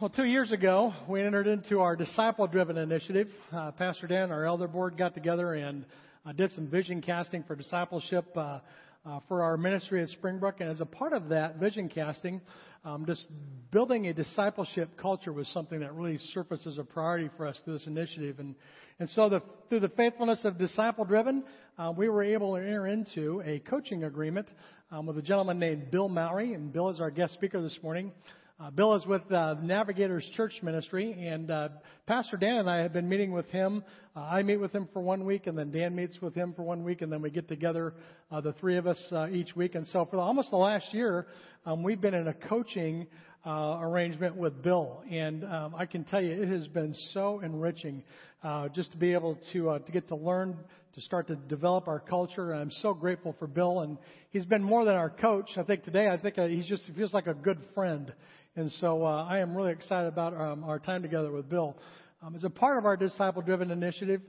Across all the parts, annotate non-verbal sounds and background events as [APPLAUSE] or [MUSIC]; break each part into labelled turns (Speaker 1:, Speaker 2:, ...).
Speaker 1: Well, two years ago, we entered into our disciple driven initiative. Uh, Pastor Dan, our elder board, got together and uh, did some vision casting for discipleship uh, uh, for our ministry at Springbrook. And as a part of that vision casting, um, just building a discipleship culture was something that really surfaced as a priority for us through this initiative. And, and so, the, through the faithfulness of disciple driven, uh, we were able to enter into a coaching agreement um, with a gentleman named Bill Mowry. And Bill is our guest speaker this morning. Uh, Bill is with uh, Navigators Church Ministry, and uh, Pastor Dan and I have been meeting with him. Uh, I meet with him for one week, and then Dan meets with him for one week, and then we get together, uh, the three of us uh, each week. And so, for almost the last year, um, we've been in a coaching uh, arrangement with Bill, and um, I can tell you it has been so enriching uh, just to be able to uh, to get to learn to start to develop our culture. And I'm so grateful for Bill, and he's been more than our coach. I think today, I think uh, he's just feels like a good friend. And so uh, I am really excited about um, our time together with Bill. Um, as a part of our disciple driven initiative,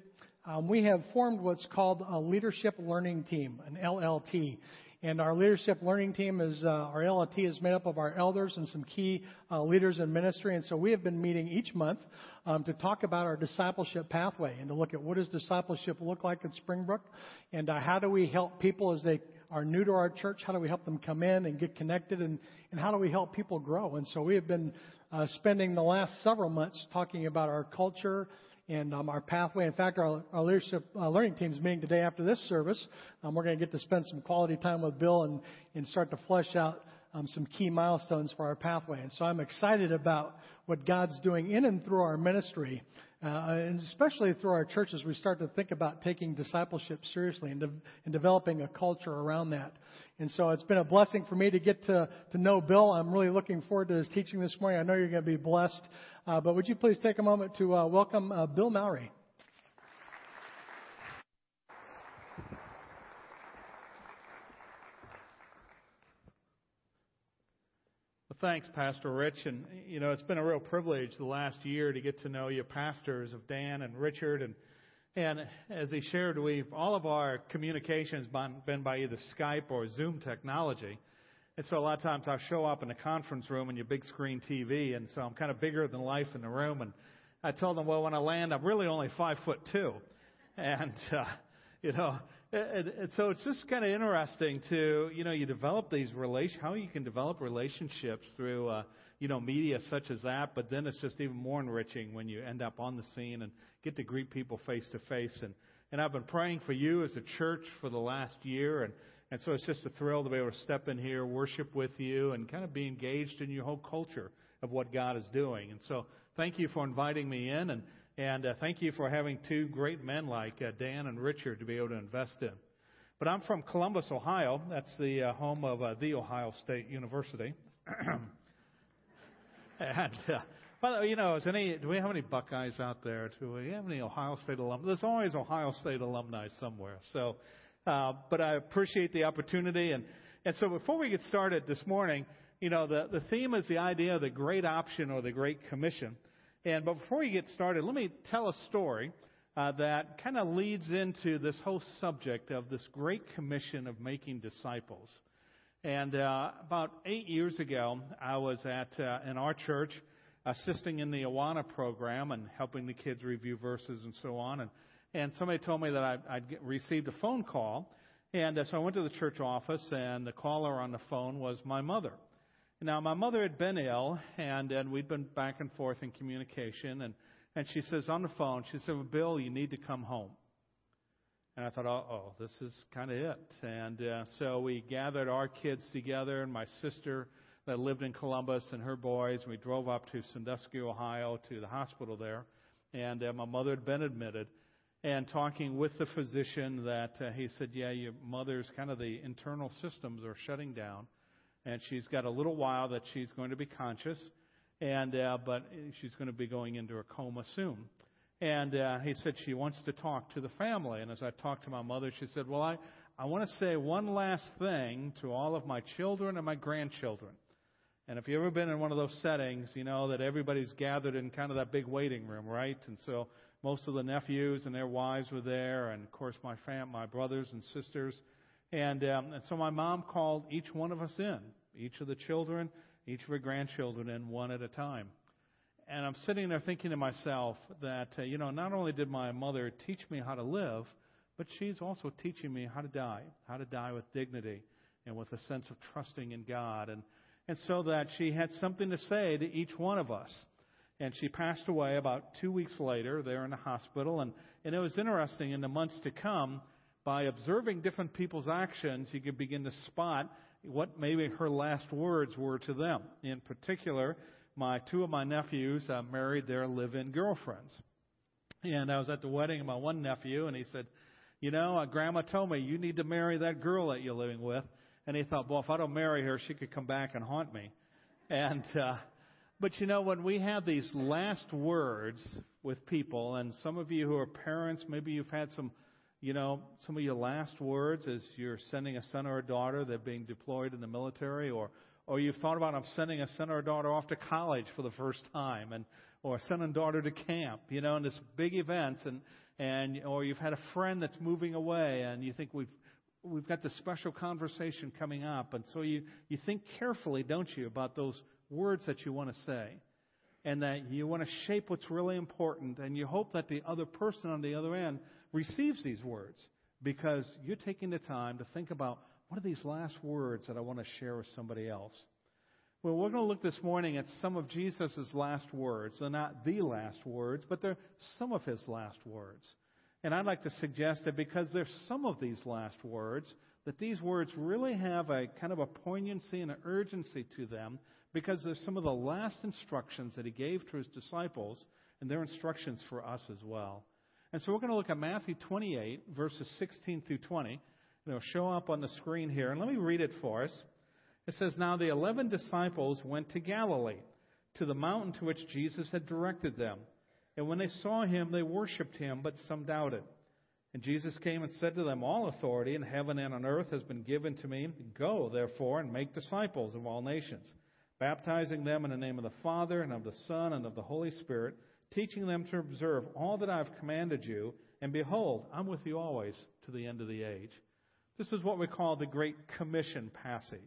Speaker 1: um, we have formed what's called a leadership learning team, an LLT. And our leadership learning team is, uh, our LLT is made up of our elders and some key uh, leaders in ministry. And so we have been meeting each month um, to talk about our discipleship pathway and to look at what does discipleship look like at Springbrook and uh, how do we help people as they are new to our church, how do we help them come in and get connected, and, and how do we help people grow? And so we have been uh, spending the last several months talking about our culture and um, our pathway. In fact, our, our leadership uh, learning team is meeting today after this service. Um, we're going to get to spend some quality time with Bill and, and start to flesh out um, some key milestones for our pathway. And so I'm excited about what God's doing in and through our ministry uh, and especially through our churches, we start to think about taking discipleship seriously and, de- and developing a culture around that. And so it's been a blessing for me to get to, to know Bill. I'm really looking forward to his teaching this morning. I know you're going to be blessed. Uh, but would you please take a moment to uh, welcome uh, Bill Mowry?
Speaker 2: Thanks, Pastor Rich. And, you know, it's been a real privilege the last year to get to know you, pastors of Dan and Richard. And, and as he shared, we've, all of our communications been, been by either Skype or Zoom technology. And so a lot of times I show up in a conference room and your big screen TV, and so I'm kind of bigger than life in the room. And I told them, well, when I land, I'm really only five foot two. And, uh, you know, and, and so it's just kind of interesting to you know you develop these relation how you can develop relationships through uh, you know media such as that, but then it's just even more enriching when you end up on the scene and get to greet people face to face. And and I've been praying for you as a church for the last year, and and so it's just a thrill to be able to step in here, worship with you, and kind of be engaged in your whole culture of what God is doing. And so thank you for inviting me in and. And uh, thank you for having two great men like uh, Dan and Richard to be able to invest in. But I'm from Columbus, Ohio. That's the uh, home of uh, the Ohio State University. [CLEARS THROAT] and uh, way, you know, is any do we have any Buckeyes out there? Do we have any Ohio State alumni? There's always Ohio State alumni somewhere. So, uh, but I appreciate the opportunity. And and so before we get started this morning, you know, the the theme is the idea of the great option or the great commission. And but before we get started, let me tell a story uh, that kind of leads into this whole subject of this great commission of making disciples. And uh, about eight years ago, I was at uh, in our church assisting in the Awana program and helping the kids review verses and so on. And and somebody told me that I, I'd get, received a phone call, and uh, so I went to the church office, and the caller on the phone was my mother. Now, my mother had been ill, and, and we'd been back and forth in communication. And, and she says on the phone, she said, well, Bill, you need to come home. And I thought, oh, this is kind of it. And uh, so we gathered our kids together, and my sister that lived in Columbus and her boys. And we drove up to Sandusky, Ohio, to the hospital there. And uh, my mother had been admitted. And talking with the physician, that uh, he said, yeah, your mother's kind of the internal systems are shutting down and she's got a little while that she's going to be conscious, and uh, but she's going to be going into a coma soon. And uh, he said she wants to talk to the family. And as I talked to my mother, she said, "Well, I I want to say one last thing to all of my children and my grandchildren." And if you've ever been in one of those settings, you know that everybody's gathered in kind of that big waiting room, right? And so most of the nephews and their wives were there, and of course my fam, my brothers and sisters. And, um, and so my mom called each one of us in, each of the children, each of her grandchildren in one at a time. and I'm sitting there thinking to myself that, uh, you know, not only did my mother teach me how to live, but she's also teaching me how to die, how to die with dignity and with a sense of trusting in God. And, and so that she had something to say to each one of us. And she passed away about two weeks later there in the hospital. And, and it was interesting in the months to come, by observing different people's actions, you could begin to spot what maybe her last words were to them. In particular, my two of my nephews uh, married their live-in girlfriends. And I was at the wedding of my one nephew, and he said, "You know, uh, Grandma told me you need to marry that girl that you're living with." And he thought, "Well, if I don't marry her, she could come back and haunt me." And uh, but you know, when we have these last words with people, and some of you who are parents, maybe you've had some, you know, some of your last words as you're sending a son or a daughter, they're being deployed in the military, or, or you've thought about I'm sending a son or a daughter off to college for the first time, and, or a son and daughter to camp, you know, in this big event, and, and, or you've had a friend that's moving away, and you think we've, we've got this special conversation coming up, and so you, you think carefully, don't you, about those words that you want to say. And that you want to shape what's really important. And you hope that the other person on the other end receives these words because you're taking the time to think about what are these last words that I want to share with somebody else. Well, we're going to look this morning at some of Jesus' last words. They're not the last words, but they're some of his last words. And I'd like to suggest that because there's some of these last words, that these words really have a kind of a poignancy and an urgency to them because they're some of the last instructions that he gave to his disciples, and they're instructions for us as well. And so we're going to look at Matthew 28, verses 16 through 20. It'll show up on the screen here. And let me read it for us. It says, Now the eleven disciples went to Galilee, to the mountain to which Jesus had directed them. And when they saw him, they worshipped him, but some doubted. And Jesus came and said to them, All authority in heaven and on earth has been given to me. Go, therefore, and make disciples of all nations baptizing them in the name of the Father and of the Son and of the Holy Spirit, teaching them to observe all that I have commanded you. And behold, I'm with you always to the end of the age. This is what we call the Great Commission passage.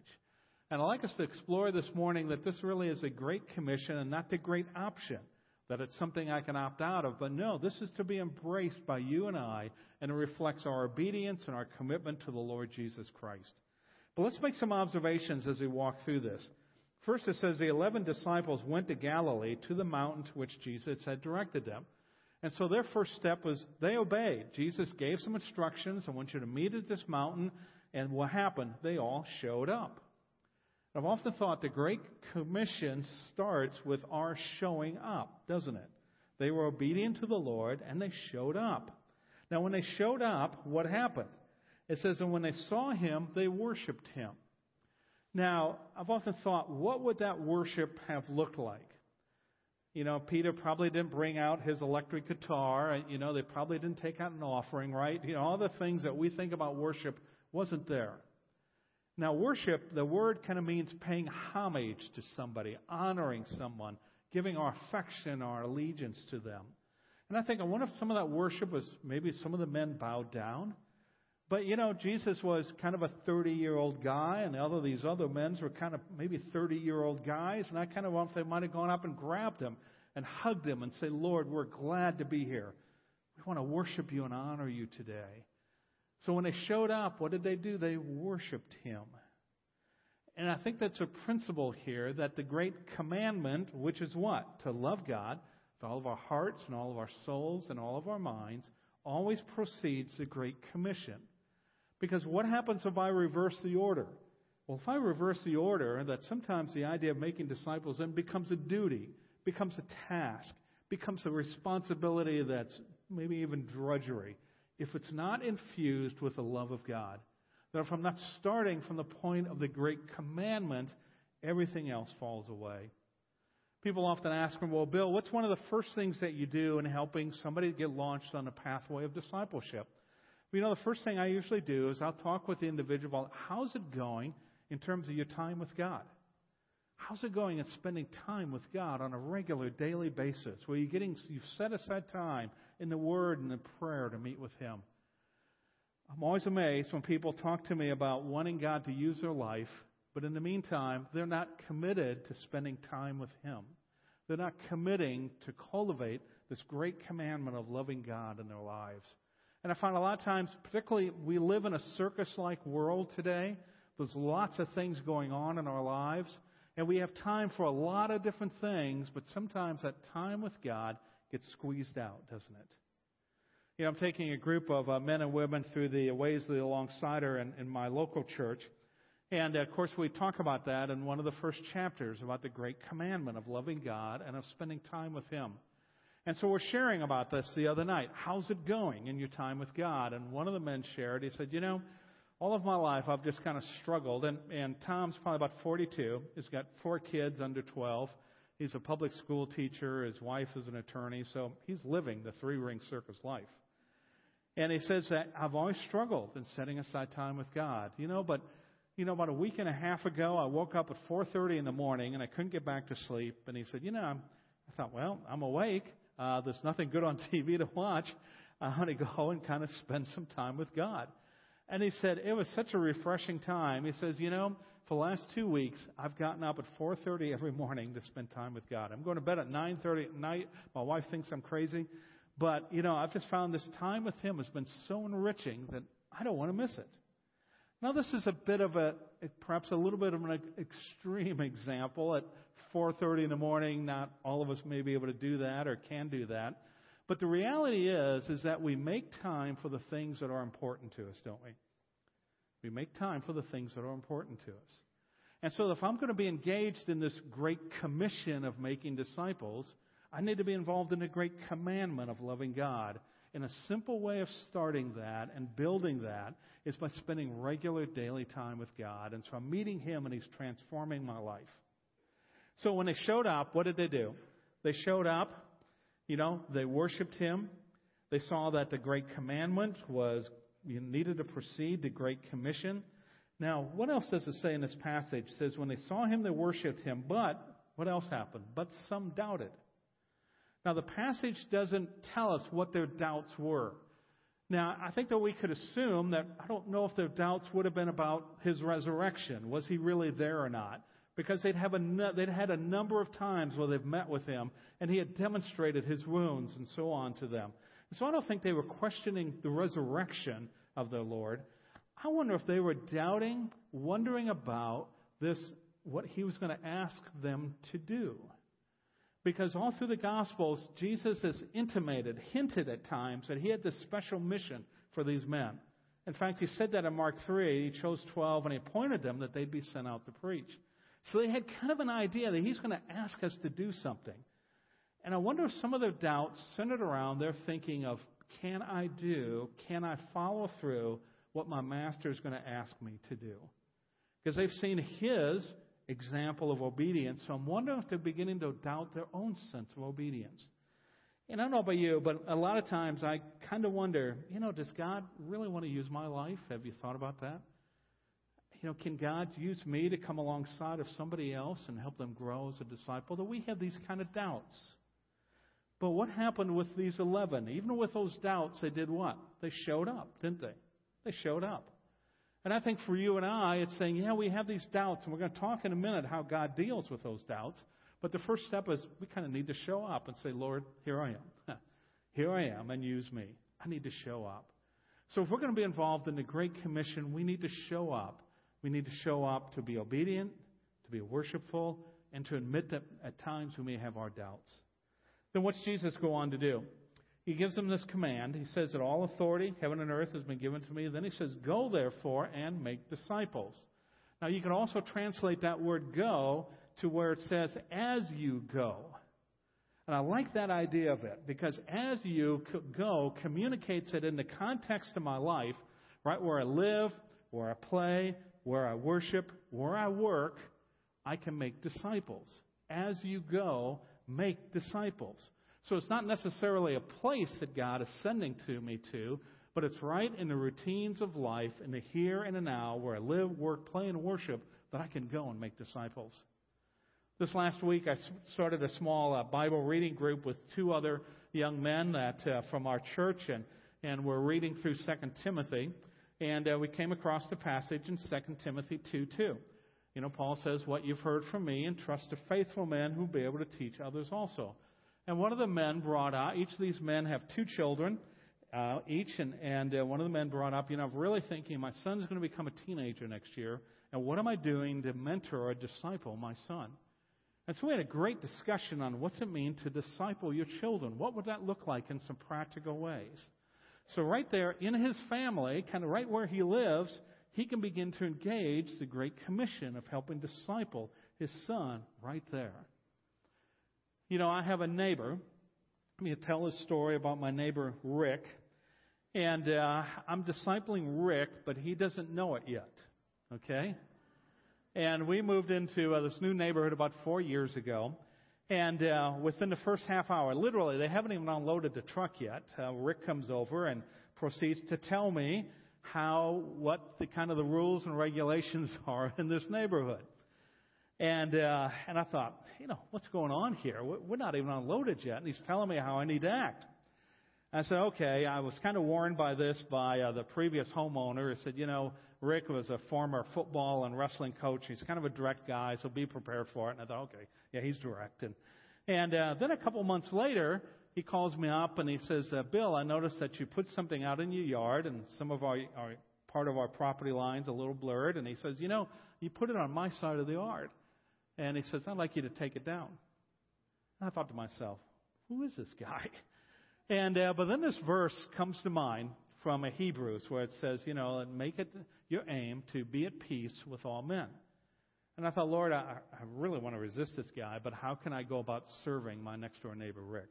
Speaker 2: And I'd like us to explore this morning that this really is a great commission and not the great option, that it's something I can opt out of. But no, this is to be embraced by you and I, and it reflects our obedience and our commitment to the Lord Jesus Christ. But let's make some observations as we walk through this. First, it says the eleven disciples went to Galilee to the mountain to which Jesus had directed them. And so their first step was they obeyed. Jesus gave some instructions. I want you to meet at this mountain. And what happened? They all showed up. I've often thought the Great Commission starts with our showing up, doesn't it? They were obedient to the Lord and they showed up. Now, when they showed up, what happened? It says, and when they saw him, they worshiped him. Now, I've often thought, what would that worship have looked like? You know, Peter probably didn't bring out his electric guitar. You know, they probably didn't take out an offering, right? You know, all the things that we think about worship wasn't there. Now, worship, the word kind of means paying homage to somebody, honoring someone, giving our affection, our allegiance to them. And I think I wonder if some of that worship was maybe some of the men bowed down. But you know, Jesus was kind of a 30 year old guy, and all of these other men were kind of maybe 30 year old guys. And I kind of wonder if they might have gone up and grabbed him and hugged him and say, Lord, we're glad to be here. We want to worship you and honor you today. So when they showed up, what did they do? They worshiped him. And I think that's a principle here that the great commandment, which is what? To love God with all of our hearts and all of our souls and all of our minds, always precedes the Great Commission. Because what happens if I reverse the order? Well, if I reverse the order, that sometimes the idea of making disciples then becomes a duty, becomes a task, becomes a responsibility that's maybe even drudgery. If it's not infused with the love of God, that if I'm not starting from the point of the great commandment, everything else falls away. People often ask me, well, Bill, what's one of the first things that you do in helping somebody get launched on a pathway of discipleship? You know, the first thing I usually do is I'll talk with the individual about how's it going in terms of your time with God. How's it going in spending time with God on a regular daily basis? Where you getting you've set aside time in the Word and in prayer to meet with Him. I'm always amazed when people talk to me about wanting God to use their life, but in the meantime, they're not committed to spending time with Him. They're not committing to cultivate this great commandment of loving God in their lives. And I find a lot of times, particularly, we live in a circus like world today. There's lots of things going on in our lives, and we have time for a lot of different things, but sometimes that time with God gets squeezed out, doesn't it? You know, I'm taking a group of uh, men and women through the ways of the Alongsider in, in my local church. And uh, of course, we talk about that in one of the first chapters about the great commandment of loving God and of spending time with Him. And so we're sharing about this the other night. How's it going in your time with God? And one of the men shared, he said, You know, all of my life I've just kind of struggled. And, and Tom's probably about 42. He's got four kids under 12. He's a public school teacher. His wife is an attorney. So he's living the three ring circus life. And he says that I've always struggled in setting aside time with God. You know, but you know, about a week and a half ago, I woke up at 4:30 in the morning and I couldn't get back to sleep. And he said, "You know, I'm, I thought, well, I'm awake. Uh, there's nothing good on [LAUGHS] TV to watch. I want to go [LAUGHS] and kind of spend some time with God." And he said it was such a refreshing time. He says, "You know, for the last two weeks, I've gotten up at 4:30 every morning to spend time with God. I'm going to bed at 9:30 at night. My wife thinks I'm crazy, but you know, I've just found this time with Him has been so enriching that I don't want to miss it." Now, this is a bit of a, perhaps a little bit of an extreme [LAUGHS] example. At 4:30 in the morning, not all of us may be able to do that or can do that. But the reality is, is that we make time for the things that are important to us, don't we? We make time for the things that are important to us. And so, if I'm going to be engaged in this great commission of making disciples, I need to be involved in the great commandment of loving God. And a simple way of starting that and building that is by spending regular daily time with God. And so I'm meeting Him and He's transforming my life. So when they showed up, what did they do? They showed up, you know, they worshiped Him. They saw that the Great Commandment was you needed to proceed, the Great Commission. Now, what else does it say in this passage? It says, when they saw him, they worshiped him, but what else happened? But some doubted. Now, the passage doesn't tell us what their doubts were. Now, I think that we could assume that I don't know if their doubts would have been about his resurrection. Was he really there or not? Because they'd, have a, they'd had a number of times where they've met with him, and he had demonstrated his wounds and so on to them. And so I don't think they were questioning the resurrection of their Lord. I wonder if they were doubting, wondering about this, what he was going to ask them to do. Because all through the Gospels, Jesus has intimated, hinted at times that he had this special mission for these men. In fact, he said that in Mark 3. He chose 12 and he appointed them that they'd be sent out to preach. So they had kind of an idea that he's going to ask us to do something. And I wonder if some of their doubts centered around their thinking of, can I do, can I follow through what my master is going to ask me to do? Because they've seen his example of obedience. So I'm wondering if they're beginning to doubt their own sense of obedience. And I don't know about you, but a lot of times I kind of wonder, you know, does God really want to use my life? Have you thought about that? You know, can God use me to come alongside of somebody else and help them grow as a disciple? That we have these kind of doubts. But what happened with these 11? Even with those doubts, they did what? They showed up, didn't they? They showed up. And I think for you and I, it's saying, yeah, we have these doubts, and we're going to talk in a minute how God deals with those doubts. But the first step is we kind of need to show up and say, Lord, here I am. [LAUGHS] here I am, and use me. I need to show up. So if we're going to be involved in the Great Commission, we need to show up. We need to show up to be obedient, to be worshipful, and to admit that at times we may have our doubts. Then what's Jesus go on to do? he gives them this command. He says that all authority, heaven and earth, has been given to me. Then he says, Go therefore and make disciples. Now you can also translate that word go to where it says, As you go. And I like that idea of it because as you go communicates it in the context of my life, right where I live, where I play, where I worship, where I work, I can make disciples. As you go, make disciples. So it's not necessarily a place that God is sending to me to, but it's right in the routines of life, in the here and the now, where I live, work, play, and worship, that I can go and make disciples. This last week, I started a small uh, Bible reading group with two other young men that uh, from our church, and and we're reading through Second Timothy, and uh, we came across the passage in Second Timothy two two. You know, Paul says, What you've heard from me, entrust to faithful men who'll be able to teach others also. And one of the men brought out, each of these men have two children, uh, each, and, and uh, one of the men brought up, you know, I'm really thinking my son's going to become a teenager next year, and what am I doing to mentor or disciple my son? And so we had a great discussion on what's it mean to disciple your children? What would that look like in some practical ways? So right there in his family, kind of right where he lives, he can begin to engage the Great Commission of helping disciple his son right there. You know, I have a neighbor. Let me tell a story about my neighbor Rick. And uh, I'm discipling Rick, but he doesn't know it yet. Okay? And we moved into uh, this new neighborhood about four years ago. And uh, within the first half hour, literally, they haven't even unloaded the truck yet. Uh, Rick comes over and proceeds to tell me how, what the kind of the rules and regulations [LAUGHS] are in this neighborhood. And uh, and I thought, you know, what's going on here? We're not even unloaded yet, and he's telling me how I need to act. I said, okay. I was kind of warned by this by uh, the previous homeowner. He said, you know, Rick was a former football and wrestling coach. He's kind of a direct guy, so be prepared for it. And I thought, okay, yeah, he's direct. And, and uh, then a couple months later, he calls me up and he says, uh, Bill, I noticed that you put something out in your yard, and some of our, our part of our property line's a little blurred. And he says, you know, you put it on my side of the yard. And he says, I'd like you to take it down. And I thought to myself, who is this guy? And uh, but then this verse comes to mind from a Hebrews where it says, you know, make it your aim to be at peace with all men. And I thought, Lord, I, I really want to resist this guy, but how can I go about serving my next door neighbor, Rick?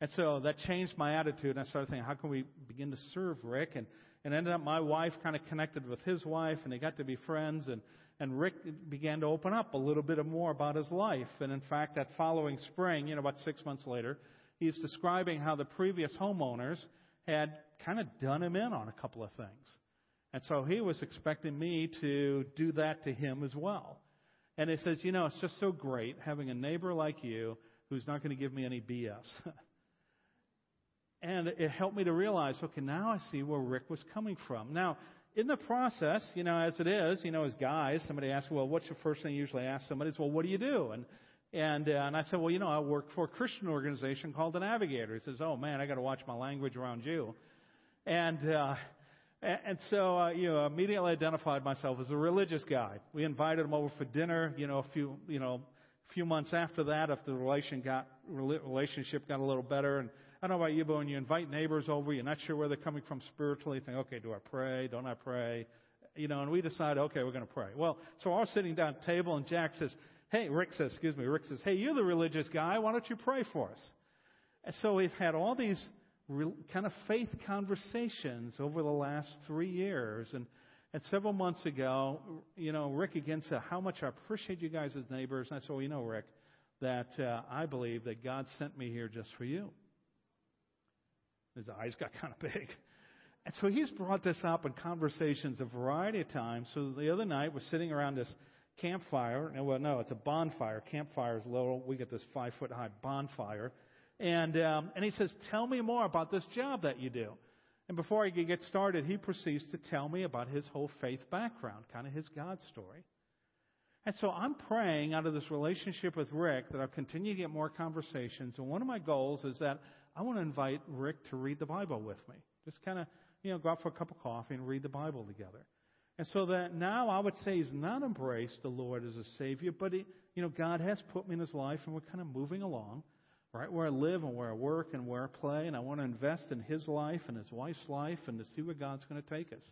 Speaker 2: And so that changed my attitude, and I started thinking, how can we begin to serve Rick? And, and ended up my wife kind of connected with his wife, and they got to be friends, and, and Rick began to open up a little bit more about his life. And in fact, that following spring, you know, about six months later, he's describing how the previous homeowners had kind of done him in on a couple of things. And so he was expecting me to do that to him as well. And he says, You know, it's just so great having a neighbor like you who's not going to give me any BS. [LAUGHS] and it helped me to realize, okay, now I see where Rick was coming from. Now, in the process, you know, as it is, you know, as guys, somebody asks, well, what's the first thing you usually ask somebody? Is, well, what do you do? And and, uh, and I said, well, you know, I work for a Christian organization called the Navigator. He says, oh man, I got to watch my language around you. And, uh, and so, uh, you know, immediately identified myself as a religious guy. We invited him over for dinner, you know, a few, you know, a few months after that, if the relation got, relationship got a little better. And I don't know about you, but when you invite neighbors over, you're not sure where they're coming from spiritually. You think, okay, do I pray? Don't I pray? You know, and we decided, okay, we're going to pray. Well, so I was sitting down at the table, and Jack says, Hey, Rick says, excuse me, Rick says, hey, you're the religious guy. Why don't you pray for us? And so we've had all these real, kind of faith conversations over the last three years. And, and several months ago, you know, Rick again said, how much I appreciate you guys as neighbors. And I said, well, you know, Rick, that uh, I believe that God sent me here just for you. His eyes got [LAUGHS] kind of big. And so he's brought this up in conversations a variety of times. So the other night, we're sitting around this campfire. And well, no, it's a bonfire. Campfire is little. We get this five foot high bonfire. And, um, and he says, Tell me more about this job that you do. And before I get started, he proceeds to tell me about his whole faith background, kind of his God story. And so I'm praying out of this relationship with Rick that I'll continue to get more conversations. And one of my goals is that I want to invite Rick to read the Bible with me. Just kind of, you know, go out for a cup of coffee and read the Bible together. And so that now I would say he's not embraced the Lord as a Savior, but he, you know, God has put me in his life and we're kind of moving along, right where I live and where I work and where I play, and I want to invest in his life and his wife's life and to see where God's going to take us.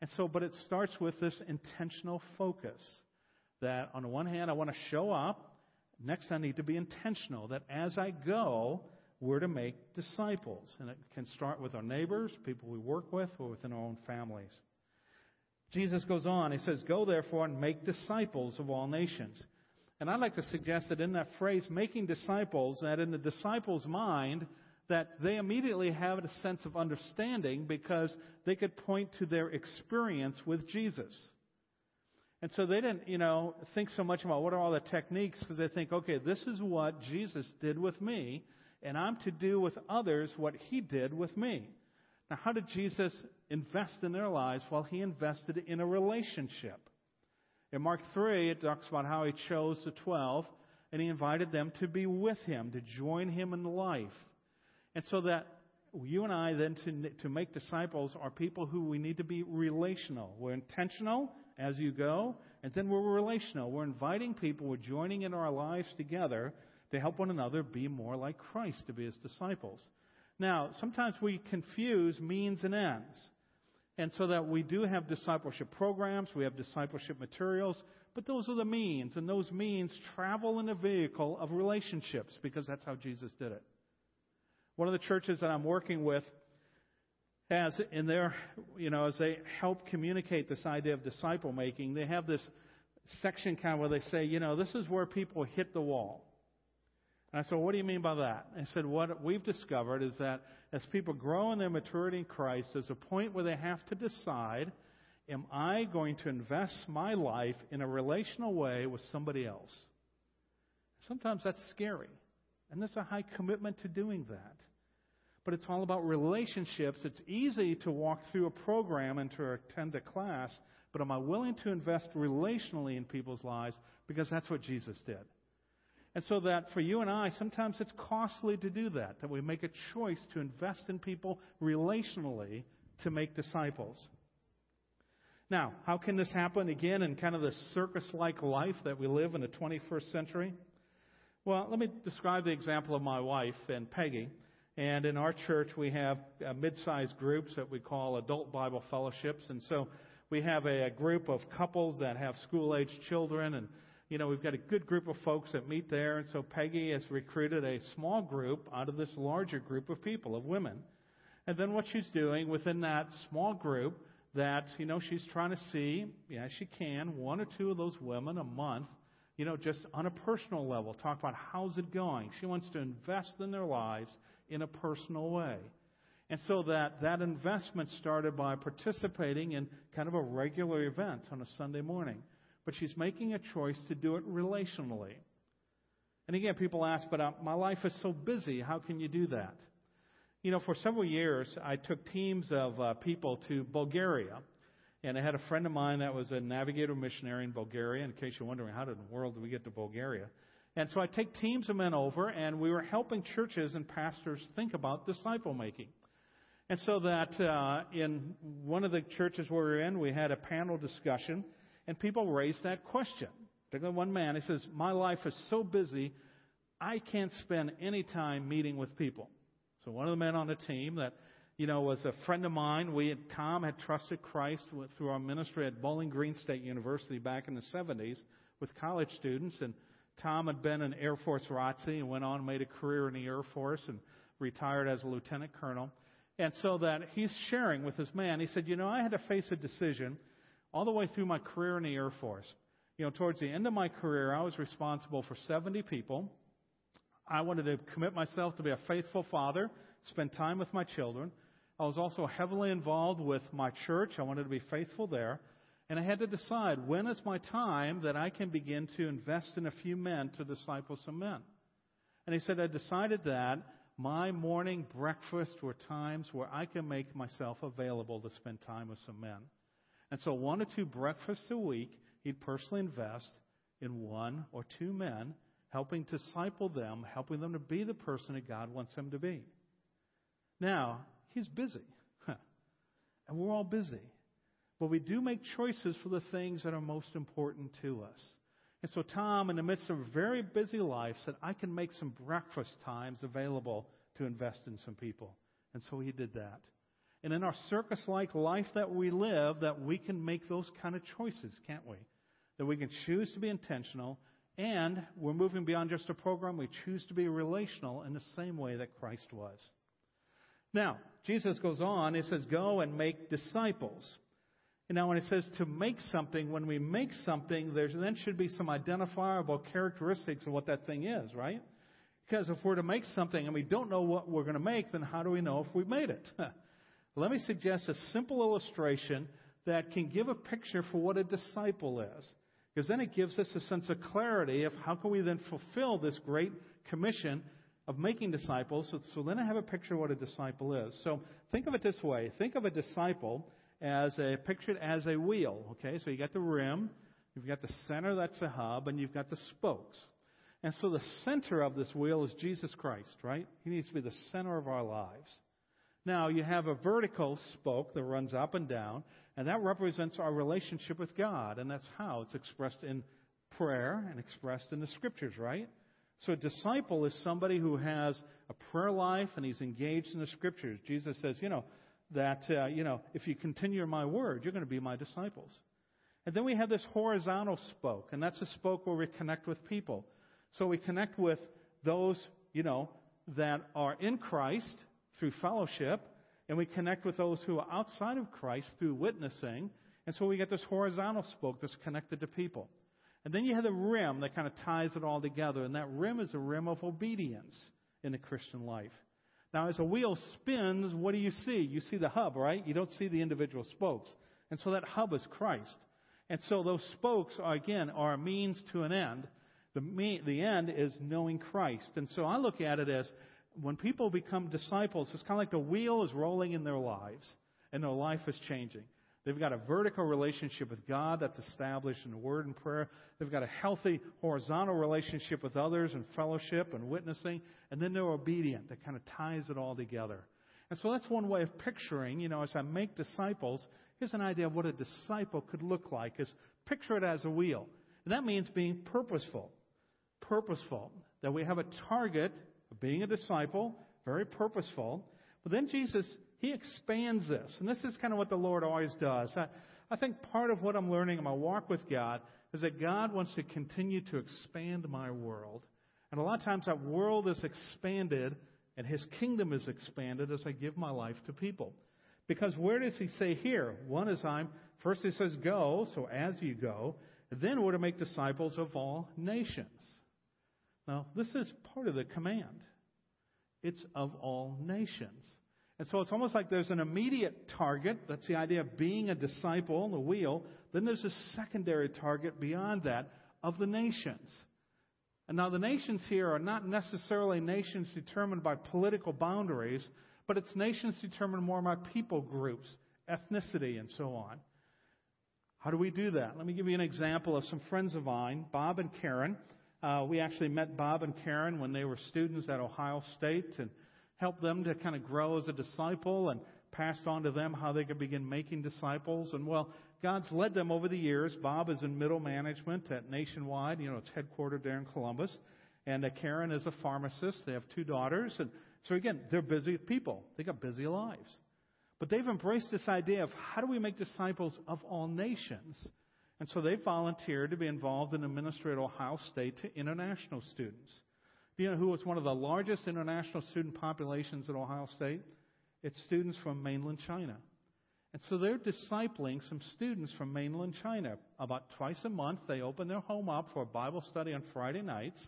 Speaker 2: And so, but it starts with this intentional focus that on the one hand, I want to show up. Next, I need to be intentional that as I go, we're to make disciples. And it can start with our neighbors, people we work with, or within our own families. Jesus goes on, he says, Go therefore and make disciples of all nations. And I'd like to suggest that in that phrase, making disciples, that in the disciples' mind, that they immediately have a sense of understanding because they could point to their experience with Jesus. And so they didn't, you know, think so much about what are all the techniques because they think, okay, this is what Jesus did with me, and I'm to do with others what he did with me. Now, how did Jesus invest in their lives? Well, he invested in a relationship. In Mark 3, it talks about how he chose the 12 and he invited them to be with him, to join him in life. And so that you and I then to, to make disciples are people who we need to be relational. We're intentional as you go, and then we're relational. We're inviting people, we're joining in our lives together to help one another be more like Christ, to be his disciples. Now, sometimes we confuse means and ends. And so that we do have discipleship programs, we have discipleship materials, but those are the means, and those means travel in a vehicle of relationships because that's how Jesus did it. One of the churches that I'm working with has in their, you know, as they help communicate this idea of disciple making, they have this section kind of where they say, you know, this is where people hit the wall. And I said, what do you mean by that? I said, what we've discovered is that as people grow in their maturity in Christ, there's a point where they have to decide Am I going to invest my life in a relational way with somebody else? Sometimes that's scary. And there's a high commitment to doing that. But it's all about relationships. It's easy to walk through a program and to attend a class, but am I willing to invest relationally in people's lives? Because that's what Jesus did. And so that for you and I, sometimes it's costly to do that, that we make a choice to invest in people relationally to make disciples. Now, how can this happen again in kind of the circus like life that we live in the 21st century? Well, let me describe the example of my wife and Peggy. And in our church, we have uh, mid sized groups that we call adult Bible fellowships. And so we have a, a group of couples that have school age children. And, you know, we've got a good group of folks that meet there. And so Peggy has recruited a small group out of this larger group of people, of women. And then what she's doing within that small group, that, you know, she's trying to see, yeah, she can, one or two of those women a month, you know, just on a personal level, talk about how's it going. She wants to invest in their lives in a personal way. And so that, that investment started by participating in kind of a regular event on a Sunday morning. But she's making a choice to do it relationally. And again, people ask, but uh, my life is so busy. How can you do that? You know, for several years, I took teams of uh, people to Bulgaria. And I had a friend of mine that was a navigator missionary in Bulgaria. In case you're wondering, how did the world did we get to Bulgaria? And so I take teams of men over, and we were helping churches and pastors think about disciple making. And so that uh, in one of the churches we were in, we had a panel discussion, and people raised that question. Particularly one man, he says, My life is so busy, I can't spend any time meeting with people. So one of the men on the team that, you know, was a friend of mine. We had, Tom had trusted Christ through our ministry at Bowling Green State University back in the 70s with college students. And Tom had been an Air Force ROTC and went on and made a career in the Air Force and retired as a lieutenant colonel. And so that he's sharing with this man, he said, you know, I had to face a decision all the way through my career in the Air Force. You know, towards the end of my career, I was responsible for 70 people. I wanted to commit myself to be a faithful father, spend time with my children. I was also heavily involved with my church. I wanted to be faithful there. And I had to decide when is my time that I can begin to invest in a few men to disciple some men. And he said, I decided that my morning breakfast were times where I can make myself available to spend time with some men. And so one or two breakfasts a week, he'd personally invest in one or two men helping disciple them, helping them to be the person that God wants them to be. Now, he's busy. and we're all busy. But we do make choices for the things that are most important to us. And so Tom, in the midst of a very busy life, said, I can make some breakfast times available to invest in some people. And so he did that. And in our circus like life that we live, that we can make those kind of choices, can't we? That we can choose to be intentional and we're moving beyond just a program. We choose to be relational in the same way that Christ was. Now, Jesus goes on, he says, Go and make disciples. And now, when it says to make something, when we make something, there then should be some identifiable characteristics of what that thing is, right? Because if we're to make something and we don't know what we're going to make, then how do we know if we've made it? [LAUGHS] Let me suggest a simple illustration that can give a picture for what a disciple is. Because then it gives us a sense of clarity of how can we then fulfill this great commission of making disciples. So, so then I have a picture of what a disciple is. So think of it this way. Think of a disciple as a pictured as a wheel. Okay, so you got the rim, You've got the center, that's the hub, and you've got the spokes. And so the center of this wheel is Jesus Christ, right? He needs to be the center of our lives. Now, you have a vertical spoke that runs up and down, and that represents our relationship with God, and that's how it's expressed in prayer and expressed in the scriptures, right? So a disciple is somebody who has a prayer life and he's engaged in the scriptures. Jesus says, you know, that, uh, you know, if you continue my word, you're going to be my disciples. And then we have this horizontal spoke, and that's a spoke where we connect with people. So we connect with those, you know, that are in Christ through fellowship, and we connect with those who are outside of Christ through witnessing. And so we get this horizontal spoke that's connected to people. And then you have the rim that kind of ties it all together, and that rim is a rim of obedience in the Christian life. Now, as a wheel spins, what do you see? You see the hub, right? You don't see the individual spokes. And so that hub is Christ. And so those spokes, are, again, are a means to an end. The, me, the end is knowing Christ. And so I look at it as when people become disciples, it's kind of like the wheel is rolling in their lives, and their life is changing. They've got a vertical relationship with God that's established in the Word and prayer. They've got a healthy horizontal relationship with others and fellowship and witnessing. And then they're obedient. That kind of ties it all together. And so that's one way of picturing, you know, as I make disciples, here's an idea of what a disciple could look like is picture it as a wheel. And that means being purposeful. Purposeful. That we have a target being a disciple, very purposeful. But then Jesus he expands this. And this is kind of what the Lord always does. I, I think part of what I'm learning in my walk with God is that God wants to continue to expand my world. And a lot of times that world is expanded and His kingdom is expanded as I give my life to people. Because where does He say here? One is I'm, first He says go, so as you go. Then we're to make disciples of all nations. Now, this is part of the command. It's of all nations. And so it's almost like there's an immediate target. That's the idea of being a disciple, the wheel. Then there's a secondary target beyond that of the nations. And now the nations here are not necessarily nations determined by political boundaries, but it's nations determined more by people groups, ethnicity, and so on. How do we do that? Let me give you an example of some friends of mine, Bob and Karen. Uh, we actually met Bob and Karen when they were students at Ohio State, and helped them to kind of grow as a disciple and passed on to them how they could begin making disciples. And well, God's led them over the years. Bob is in middle management at Nationwide. You know, it's headquartered there in Columbus. And uh, Karen is a pharmacist. They have two daughters. And so again, they're busy people. They got busy lives. But they've embraced this idea of how do we make disciples of all nations? And so they volunteered to be involved in the ministry at Ohio State to international students. Do you know who was one of the largest international student populations at Ohio State? It's students from mainland China. And so they're discipling some students from mainland China. About twice a month, they open their home up for a Bible study on Friday nights.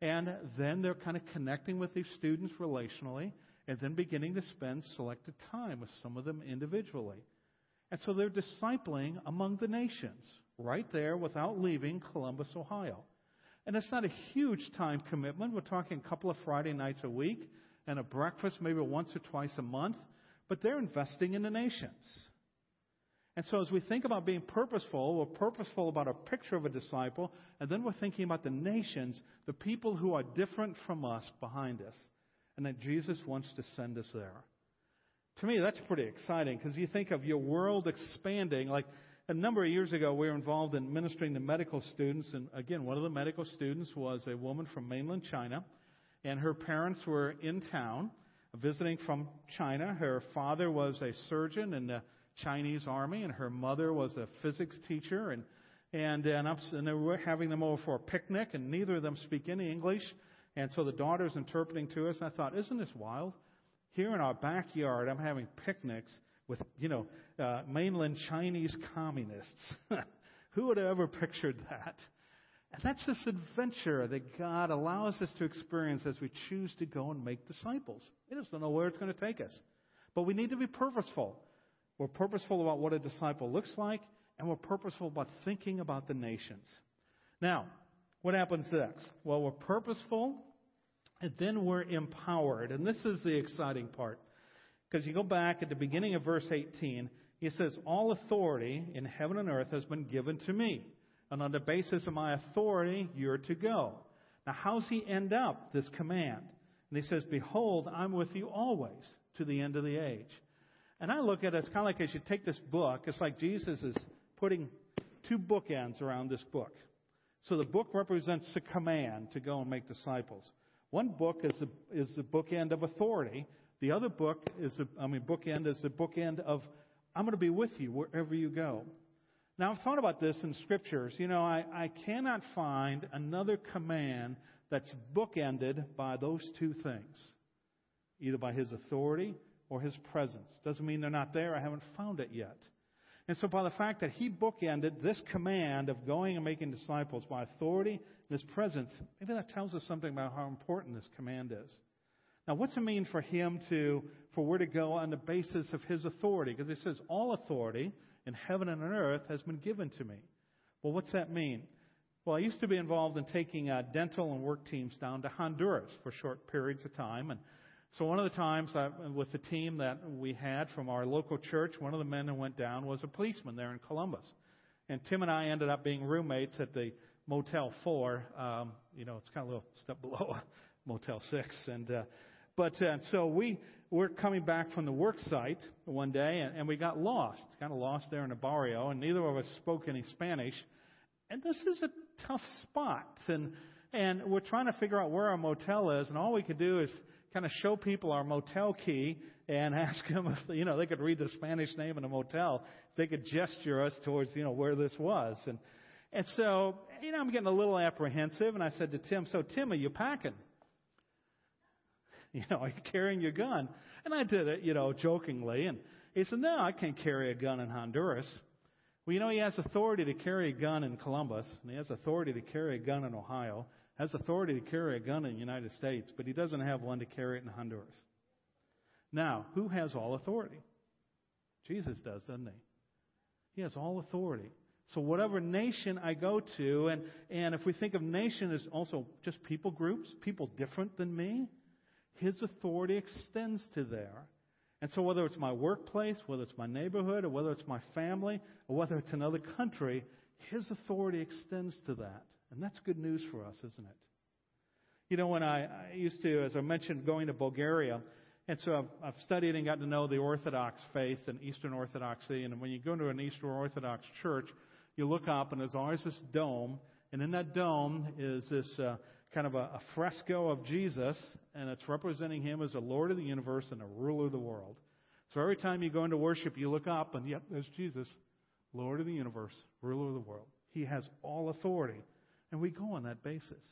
Speaker 2: And then they're kind of connecting with these students relationally and then beginning to spend selected time with some of them individually. And so they're discipling among the nations right there without leaving Columbus, Ohio. And it's not a huge time commitment. We're talking a couple of Friday nights a week and a breakfast maybe once or twice a month. But they're investing in the nations. And so as we think about being purposeful, we're purposeful about a picture of a disciple, and then we're thinking about the nations, the people who are different from us behind us, and that Jesus wants to send us there. To me, that's pretty exciting because you think of your world expanding, like a number of years ago, we were involved in ministering to medical students. And again, one of the medical students was a woman from mainland China. And her parents were in town visiting from China. Her father was a surgeon in the Chinese army, and her mother was a physics teacher. And, and, and, and they were having them over for a picnic, and neither of them speak any English. And so the daughter's interpreting to us. And I thought, isn't this wild? Here in our backyard, I'm having picnics with, you know, uh, mainland Chinese communists. [LAUGHS] Who would have ever pictured that? And that's this adventure that God allows us to experience as we choose to go and make disciples. We just don't know where it's going to take us. But we need to be purposeful. We're purposeful about what a disciple looks like, and we're purposeful about thinking about the nations. Now, what happens next? Well, we're purposeful, and then we're empowered. And this is the exciting part. Because you go back at the beginning of verse 18, he says, All authority in heaven and earth has been given to me. and on the basis of my authority, you're to go. Now, how's he end up this command? And he says, Behold, I'm with you always to the end of the age. And I look at it, it's kind of like as you take this book, it's like Jesus is putting two bookends around this book. So the book represents the command to go and make disciples. One book is the, is bookend of authority. The other book is I mean, bookend is the bookend of, I'm going to be with you wherever you go. Now, I've thought about this in scriptures. You know, I, I cannot find another command that's bookended by those two things, either by his authority or his presence. Doesn't mean they're not there. I haven't found it yet. And so, by the fact that he bookended this command of going and making disciples by authority and his presence, maybe that tells us something about how important this command is. Now, what's it mean for him to, for where to go on the basis of his authority? Because he says, all authority in heaven and on earth has been given to me. Well, what's that mean? Well, I used to be involved in taking uh, dental and work teams down to Honduras for short periods of time, and so one of the times I, with the team that we had from our local church, one of the men who went down was a policeman there in Columbus. And Tim and I ended up being roommates at the Motel 4. Um, you know, it's kind of a little step [LAUGHS] below Motel 6. And, uh, but, uh, so we were coming back from the work site one day and, and we got lost, kind of lost there in the barrio and neither of us spoke any Spanish. And this is a tough spot and, and we're trying to figure out where our motel is and all we could do is kind of show people our motel key and [LAUGHS] ask them if, you know, they could read the Spanish name in a motel, if they could gesture us towards, you know, where this was. And, and so, you know, I'm getting a little apprehensive and I said to Tim, so Tim, are you packing? [LAUGHS] You know, are you carrying your gun? And I did it, you know, jokingly. And he said, no, I can't carry a gun in Honduras. Well, you know, he has authority to carry a gun in Columbus, and he has authority to carry a gun in Ohio has authority to carry a gun in the United States, but he doesn't have one to carry it in Honduras. Now, who has all authority? Jesus does, doesn't he? He has all authority. So whatever nation I go to, and, and if we think of nation as also just people groups, people different than me, his authority extends to there. And so whether it's my workplace, whether it's my neighborhood, or whether it's my family, or whether it's another country, his authority extends to that. And that's good news for us, isn't it? You know, when I, I used to, as I mentioned, going to Bulgaria, and so I've, I've studied and gotten to know the Orthodox faith and Eastern Orthodoxy. And when you go to an Eastern Orthodox church, you look up and there's always this dome, and in that dome is this uh, kind of a, a fresco of Jesus, and it's representing him as the Lord of the universe and the ruler of the world. So every time you go into worship, you look up, and yep, there's Jesus, Lord of the universe, ruler of the world. He has all authority. And we go on that basis.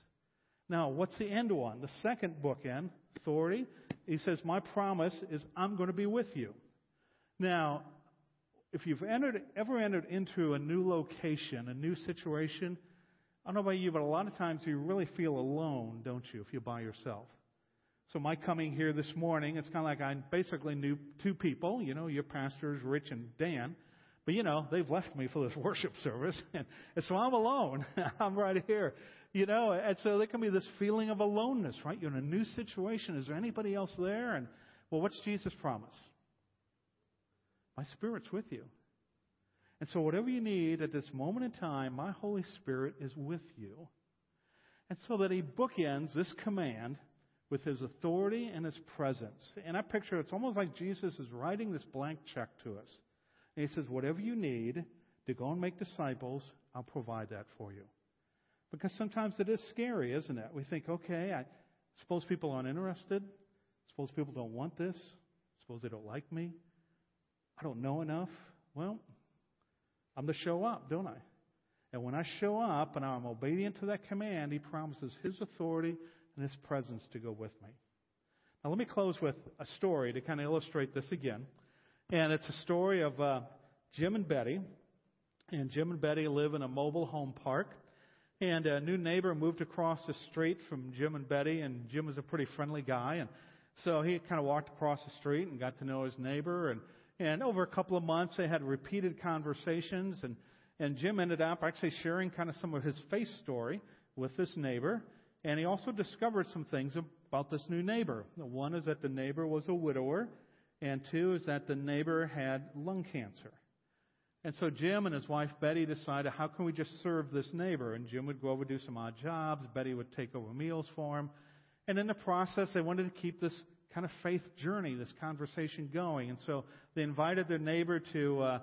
Speaker 2: Now, what's the end one? The second bookend, authority. He says, My promise is I'm going to be with you. Now, if you've entered, ever entered into a new location, a new situation, I don't know about you, but a lot of times you really feel alone, don't you, if you're by yourself? So my coming here this morning, it's kind of like I basically knew two people, you know, your pastors, Rich and Dan. But you know, they've left me for this [LAUGHS] worship service, and, and so I'm alone. [LAUGHS] I'm right here. You know, and so there can be this feeling of aloneness, right? You're in a new situation. Is there anybody else there? And well, what's Jesus' promise? My Spirit's with you. And so, whatever you need at this moment in time, my Holy Spirit is with you. And so that He bookends this command with His authority and His presence. And I picture it's almost like Jesus is writing this blank check to us. And he says, Whatever you need to go and make disciples, I'll provide that for you. Because sometimes it is scary, isn't it? We think, okay, I suppose people aren't interested. Suppose people don't want this. Suppose they don't like me. I don't know enough. Well, I'm to show up, don't I? And when I show up and I'm obedient to that command, He promises His authority and His presence to go with me. Now, let me close with a story to kind of illustrate this again. And it's a story of uh, Jim and Betty. And Jim and Betty live in a mobile home park. And a new neighbor moved across the street from Jim and Betty, and Jim was a pretty friendly guy. And so he kind of walked across the street and got to know his neighbor. And, and over a couple of months, they had repeated conversations. And, and Jim ended up actually sharing kind of some of his faith story with this neighbor. And he also discovered some things about this new neighbor. One is that the neighbor was a widower and two is that the neighbor had lung cancer. And so Jim and his wife Betty decided, how can we just serve this neighbor? And Jim would go over do some odd jobs. Betty would take over meals for him. And in the process, they wanted to keep this kind of faith journey, this conversation going. And so they invited their neighbor to, uh,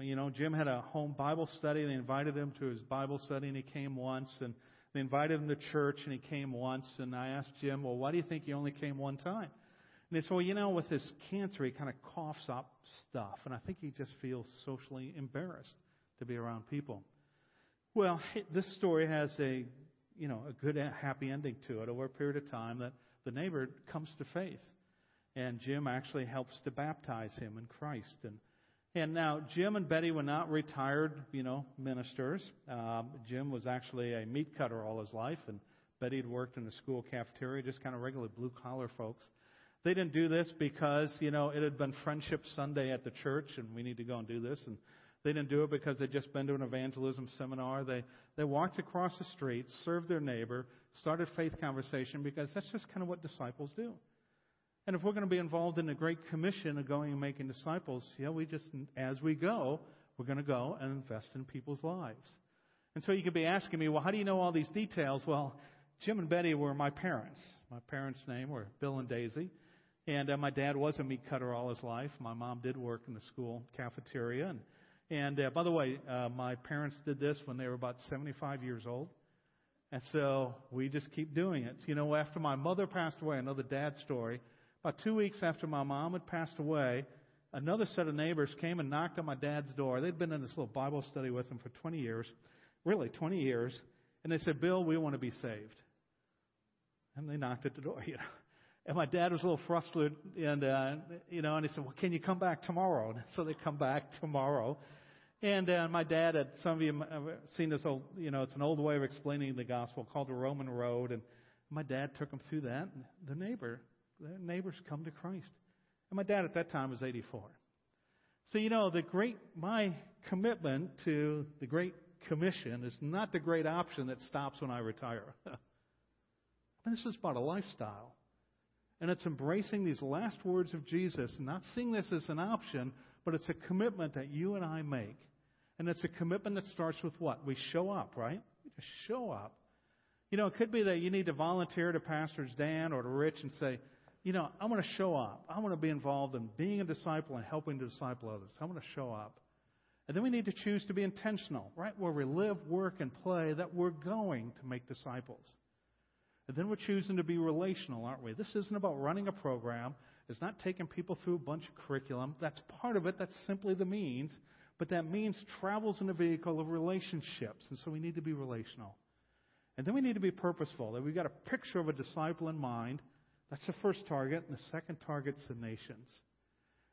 Speaker 2: you know, Jim had a home Bible study. They invited him to his Bible study, and he came once. And they invited him to church, and he came once. And I asked Jim, well, why do you think he only came one time? And they said, well, you know, with his cancer, he kind of coughs up stuff. And I think he just feels socially embarrassed to be around people. Well, this story has a, you know, a good, happy ending to it over a period of time that the neighbor comes to faith. And Jim actually helps to baptize him in Christ. And, and now, Jim and Betty were not retired, you know, ministers. Um, Jim was actually a meat cutter all his life, and Betty had worked in the school cafeteria, just kind of regular blue collar folks. They didn't do this because, you know, it had been Friendship Sunday at the church and we need to go and do this. And they didn't do it because they'd just been to an evangelism seminar. They, they walked across the street, served their neighbor, started faith conversation because that's just kind of what disciples do. And if we're going to be involved in the Great Commission of going and making disciples, yeah, we just, as we go, we're going to go and invest in people's lives. And so you could be asking me, well, how do you know all these details? Well, Jim and Betty were my parents. My parents' name were Bill and Daisy. And uh, my dad was a meat cutter all his life. My mom did work in the school cafeteria. And, and uh, by the way, uh, my parents did this when they were about 75 years old. And so we just keep doing it. You know, after my mother passed away, another dad story, about two weeks after my mom had passed away, another set of neighbors came and knocked on my dad's door. They'd been in this little Bible study with him for 20 years, really 20 years. And they said, Bill, we want to be saved. And they knocked at the door, [LAUGHS] you know. And my dad was a little frustrated, and uh, you know, and he said, "Well, can you come back tomorrow?" And so they come back [LAUGHS] tomorrow. And uh, my dad had some of you have seen this old, you know, it's an old way of explaining the gospel called the Roman Road. And my dad took them through that. And the neighbor, the neighbors come to Christ. And my dad at that time was 84. So you know, the great my commitment to the Great Commission is not the great option that stops when I retire. [LAUGHS] this is about a lifestyle. And it's embracing these last words of Jesus, not seeing this as an option, but it's a commitment that you and I make. And it's a commitment that starts with what? We show up, right? We just show up. You know, it could be that you need to volunteer to Pastors Dan or to Rich and say, you know, I want to show up. I want to be involved in being a disciple and helping to disciple others. I want to show up. And then we need to choose to be intentional, right? Where we live, work, and play, that we're going to make disciples. And then we're choosing to be relational, aren't we? This isn't about running a program. It's not taking people through a bunch of curriculum. That's part of it. That's simply the means. But that means travels in a vehicle of relationships. And so we need to be relational. And then we need to be purposeful. That we've got a picture of a disciple in mind. That's the first target. And the second target's the nations.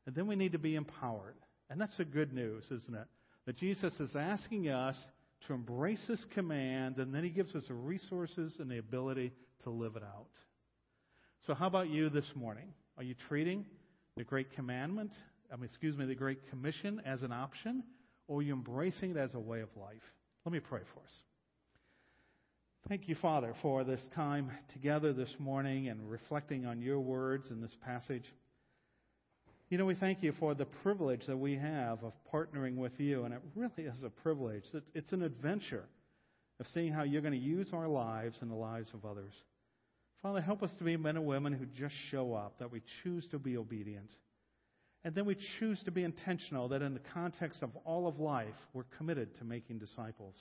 Speaker 2: And then we need to be empowered. And that's the good news, isn't it? That Jesus is asking us to embrace this command, and then he gives us the resources and the ability to live it out. So, how about you this morning? Are you treating the Great Commandment, I mean, excuse me, the Great Commission as an option, or are you embracing it as a way of life? Let me pray for us. Thank you, Father, for this time together this morning and reflecting on your words in this passage. You know, we thank you for the privilege that we have of partnering with you, and it really is a privilege. It's an adventure of seeing how you're going to use our lives and the lives of others. Father, help us to be men and women who just show up, that we choose to be obedient. And then we choose to be intentional, that in the context of all of life, we're committed to making disciples.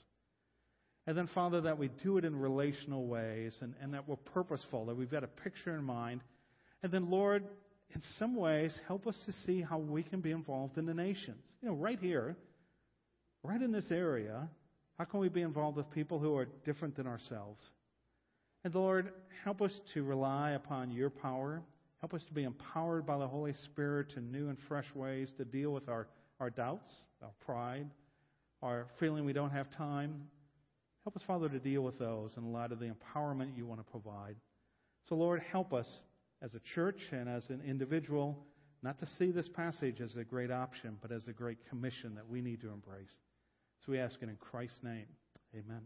Speaker 2: And then, Father, that we do it in relational ways and, and that we're purposeful, that we've got a picture in mind. And then, Lord, in some ways, help us to see how we can be involved in the nations. You know, right here, right in this area, how can we be involved with people who are different than ourselves? And Lord, help us to rely upon your power. Help us to be empowered by the Holy Spirit in new and fresh ways to deal with our, our doubts, our pride, our feeling we don't have time. Help us, Father, to deal with those in light of the empowerment you want to provide. So, Lord, help us as a church and as an individual not to see this passage as a great option, but as a great commission that we need to embrace. So we ask it in Christ's name. Amen.